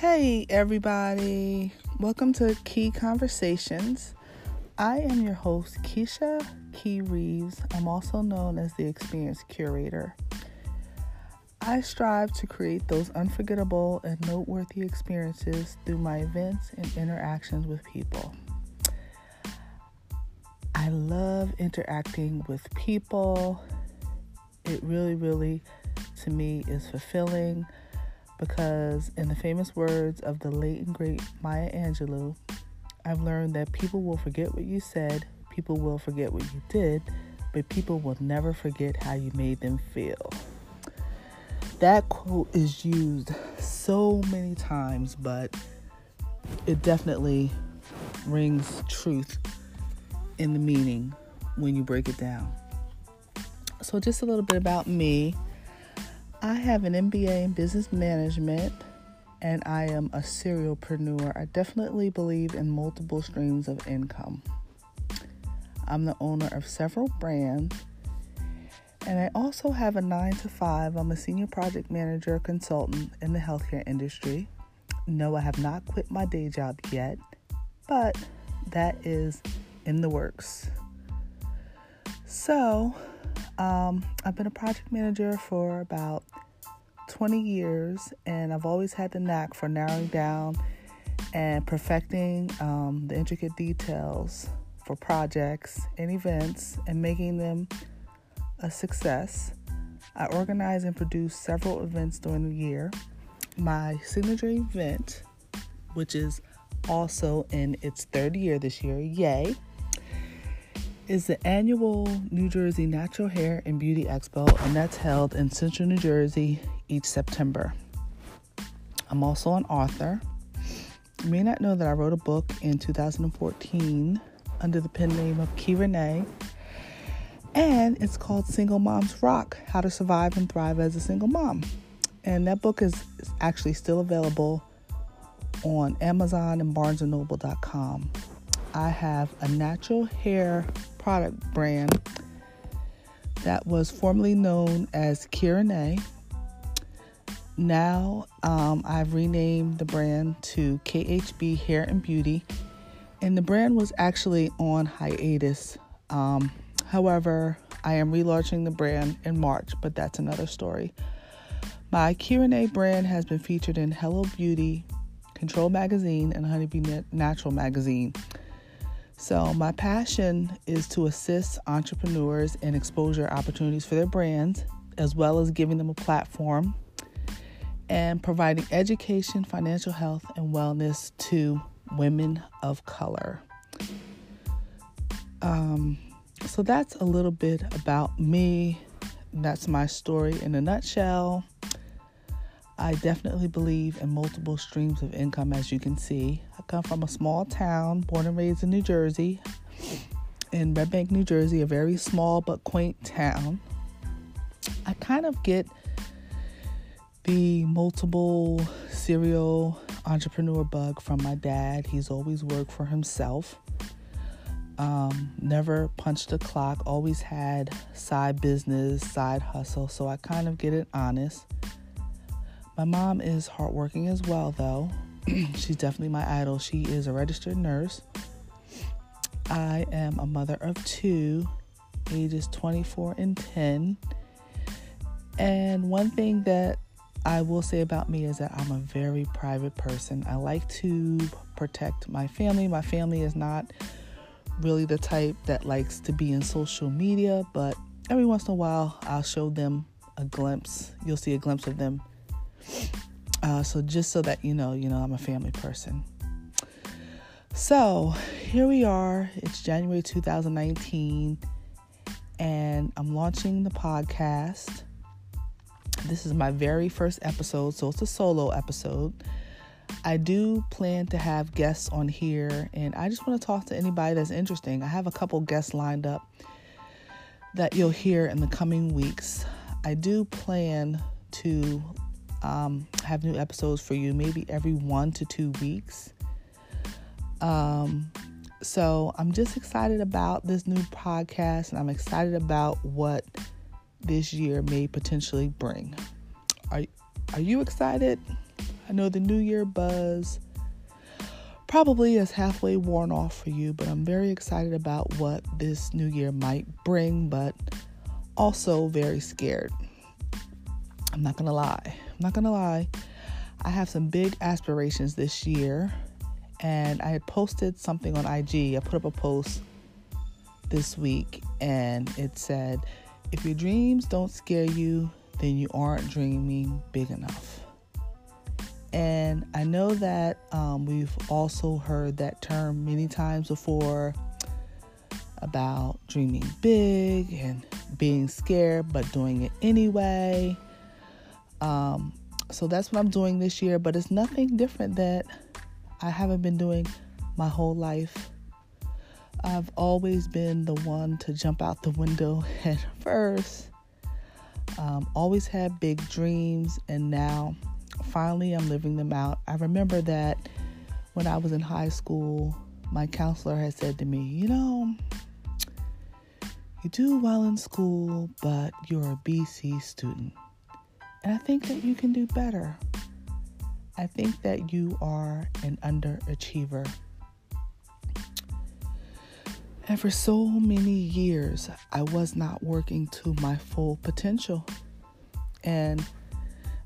Hey, everybody. Welcome to Key Conversations. I am your host, Keisha Kei Reeves. I'm also known as the Experience Curator. I strive to create those unforgettable and noteworthy experiences through my events and interactions with people. I love interacting with people. It really, really, to me, is fulfilling because, in the famous words of the late and great Maya Angelou, I've learned that people will forget what you said, people will forget what you did, but people will never forget how you made them feel. That quote is used so many times, but it definitely rings truth in the meaning when you break it down. So, just a little bit about me. I have an MBA in business management and I am a serialpreneur. I definitely believe in multiple streams of income. I'm the owner of several brands and I also have a 9 to 5. I'm a senior project manager consultant in the healthcare industry. No, I have not quit my day job yet, but that is in the works. So, um, I've been a project manager for about 20 years, and I've always had the knack for narrowing down and perfecting um, the intricate details for projects and events and making them a success. I organize and produce several events during the year. My signature event, which is also in its third year this year, yay, is the annual New Jersey Natural Hair and Beauty Expo, and that's held in central New Jersey each September. I'm also an author. You may not know that I wrote a book in 2014 under the pen name of Kei Renee, and it's called Single Moms Rock How to Survive and Thrive as a Single Mom. And that book is actually still available on Amazon and BarnesandNoble.com. I have a natural hair product brand that was formerly known as Kira Now um, I've renamed the brand to KHB Hair and Beauty, and the brand was actually on hiatus. Um, however, I am relaunching the brand in March, but that's another story. My Kira brand has been featured in Hello Beauty, Control Magazine, and Honeybee Natural Magazine. So, my passion is to assist entrepreneurs in exposure opportunities for their brands, as well as giving them a platform and providing education, financial health, and wellness to women of color. Um, so, that's a little bit about me. That's my story in a nutshell. I definitely believe in multiple streams of income, as you can see. I come from a small town, born and raised in New Jersey, in Red Bank, New Jersey, a very small but quaint town. I kind of get the multiple serial entrepreneur bug from my dad. He's always worked for himself. Um, never punched a clock, always had side business, side hustle. So I kind of get it honest. My mom is hardworking as well, though. She's definitely my idol. She is a registered nurse. I am a mother of two, ages 24 and 10. And one thing that I will say about me is that I'm a very private person. I like to protect my family. My family is not really the type that likes to be in social media, but every once in a while I'll show them a glimpse. You'll see a glimpse of them uh, so just so that you know, you know, I'm a family person. So here we are. It's January 2019, and I'm launching the podcast. This is my very first episode, so it's a solo episode. I do plan to have guests on here, and I just want to talk to anybody that's interesting. I have a couple guests lined up that you'll hear in the coming weeks. I do plan to um, have new episodes for you maybe every one to two weeks. Um, so I'm just excited about this new podcast and I'm excited about what this year may potentially bring. Are, are you excited? I know the New Year buzz probably is halfway worn off for you, but I'm very excited about what this new year might bring, but also very scared. I'm not gonna lie. Not gonna lie. I have some big aspirations this year, and I had posted something on IG. I put up a post this week, and it said, If your dreams don't scare you, then you aren't dreaming big enough. And I know that um, we've also heard that term many times before about dreaming big and being scared but doing it anyway. Um, so that's what I'm doing this year, but it's nothing different that I haven't been doing my whole life. I've always been the one to jump out the window head first. Um, always had big dreams, and now finally I'm living them out. I remember that when I was in high school, my counselor had said to me, You know, you do well in school, but you're a BC student. And I think that you can do better. I think that you are an underachiever. And for so many years, I was not working to my full potential. And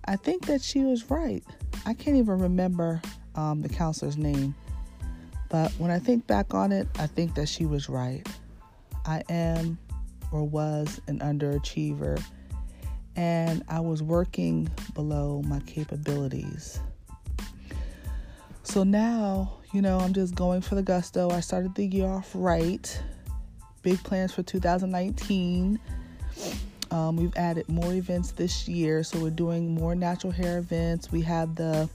I think that she was right. I can't even remember um, the counselor's name, but when I think back on it, I think that she was right. I am or was an underachiever, and I was working below my capabilities. So now, you know, I'm just going for the gusto. I started the year off right. Big plans for 2019. Um, we've added more events this year, so we're doing more natural hair events. We have the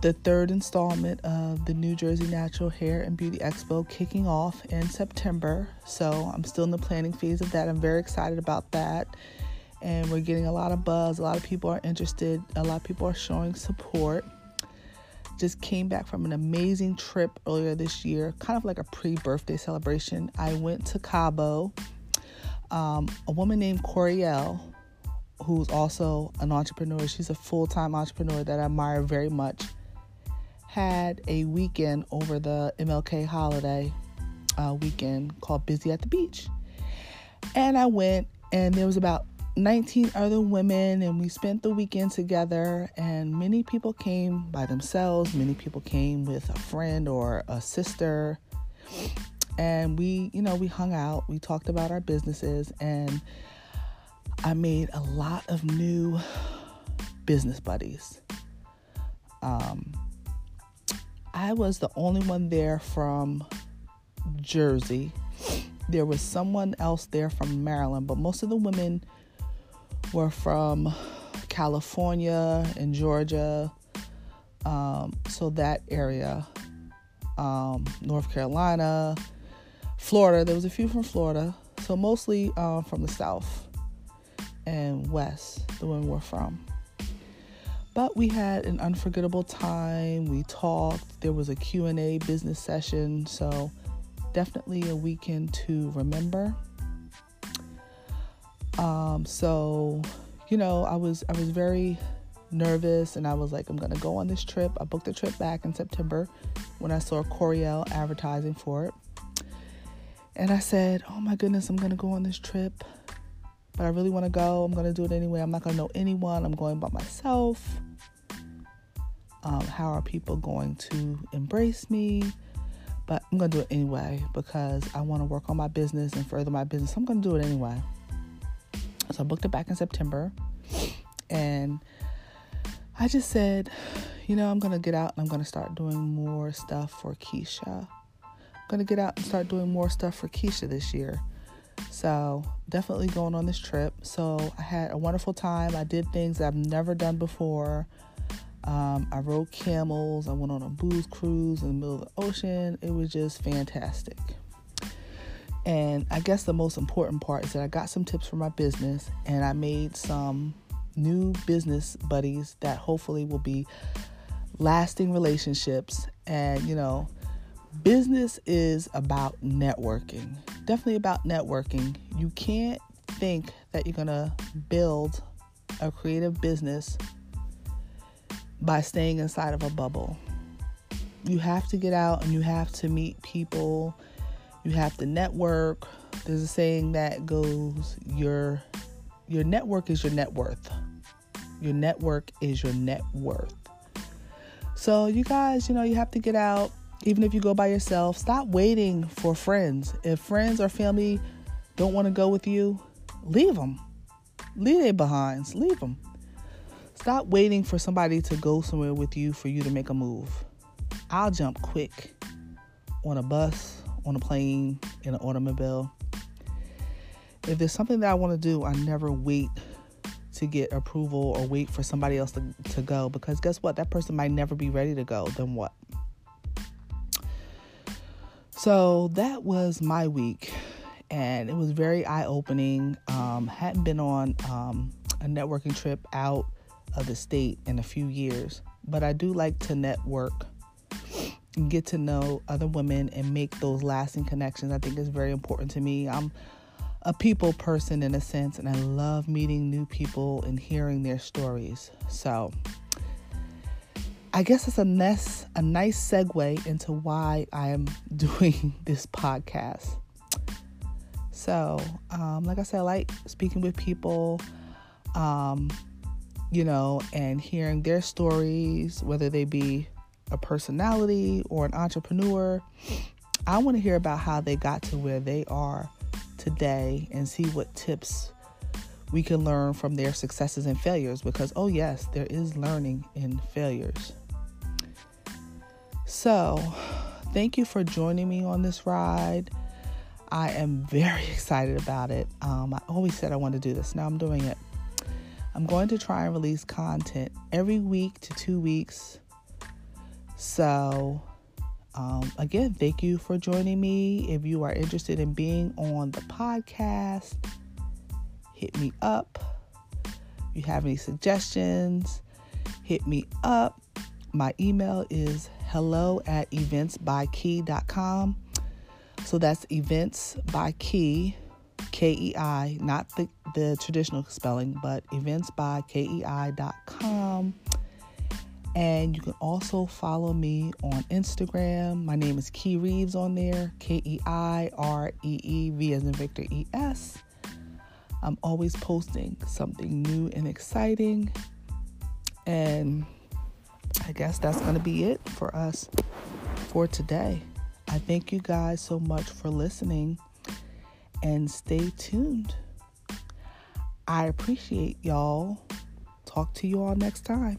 the third installment of the New Jersey Natural Hair and Beauty Expo kicking off in September. So I'm still in the planning phase of that. I'm very excited about that. And we're getting a lot of buzz. A lot of people are interested. A lot of people are showing support. Just came back from an amazing trip earlier this year, kind of like a pre birthday celebration. I went to Cabo um, a woman named Coriel, who's also an entrepreneur. She's a full time entrepreneur that I admire very much. Had a weekend over the MLK holiday uh, weekend called Busy at the Beach. And I went, and there was about 19 other women, and we spent the weekend together. And many people came by themselves, many people came with a friend or a sister and we, you know, we hung out, we talked about our businesses, and I made a lot of new business buddies. Um, I was the only one there from Jersey. There was someone else there from Maryland, but most of the women were from California and Georgia. Um, so that area, um, North Carolina, Florida. There was a few from Florida, so mostly um, from the South and West, the women we're from. But we had an unforgettable time. We talked. There was a Q&A business session, so definitely a weekend to remember. Um, so, you know, I was I was very nervous and I was like, I'm gonna go on this trip. I booked the trip back in September when I saw Coriel advertising for it. And I said, Oh my goodness, I'm to go on this trip. But I really want to go. I'm to do it anyway. I'm not to know anyone. I'm going by myself. Um, how are people going to embrace me? But I'm to do it anyway because I want to work on my business and further my business. I'm to do it anyway. So I booked it back in September. And I just said, you know, I'm going to get out and I'm going to start doing more stuff for Keisha I'm gonna get out and start doing more stuff for Keisha this year. So definitely going on this trip. So I had a wonderful time. I did things I've never done before. Um, I rode camels. I went on a booze cruise in the middle of the ocean. It was just fantastic. And I guess the most important part is that I got some tips for my business and I made some new business buddies that hopefully will be lasting relationships and, you know, business is about networking. Definitely about networking. You can't think that you're going to build a creative business by staying inside of a bubble. You have to get out and you have to meet people. You have to network. There's a saying that goes your your network is your net worth. Your network is your net worth. So you guys, you know, you have to get out even if you go by yourself. Stop waiting for friends. If friends or family don't want to go with you, leave them. Leave their behinds. Leave them. Stop waiting for somebody to go somewhere with you for you to make a move. I'll jump quick on a bus, on a plane, in an automobile. If there's something that I want to do, I never wait to get approval or wait for somebody else to, to go because guess what? That person might never be ready to go. Then what? So that was my week, and it was very eye opening. Um, hadn't been on um, a networking trip out of the state in a few years, but I do like to network get to know other women and make those lasting connections. I think is very important to me. I'm a people person in a sense, and I love meeting new people and hearing their stories. So I guess it's a nice, a nice segue into why I am doing this podcast. So, um, like I said, I like speaking with people, um, you know, and hearing their stories, whether they be a personality or an entrepreneur. I want to hear about how they got to where they are today and see what tips we can learn from their successes and failures because, oh, yes, there is learning in failures. So, thank you for joining me on this ride. I am very excited about it. Um, I always said I wanted to do this. Now I'm doing it. I'm going to try and release content every week to two weeks. So, um, again, thank you for joining me. If you are interested in being on the podcast, hit me up. If you have any suggestions, hit me up. My email is hello at eventsbykei.com. So that's events by key, K E I, not the, the traditional spelling, but events by kei.com. And you can also follow me on Instagram. My name is Kei Reeves on there, K E I R E E V as in Victor E S. I'm always posting something new and exciting. And I guess that's going to be it for us for today. I thank you guys so much for listening and stay tuned. I appreciate y'all. Talk to you all next time.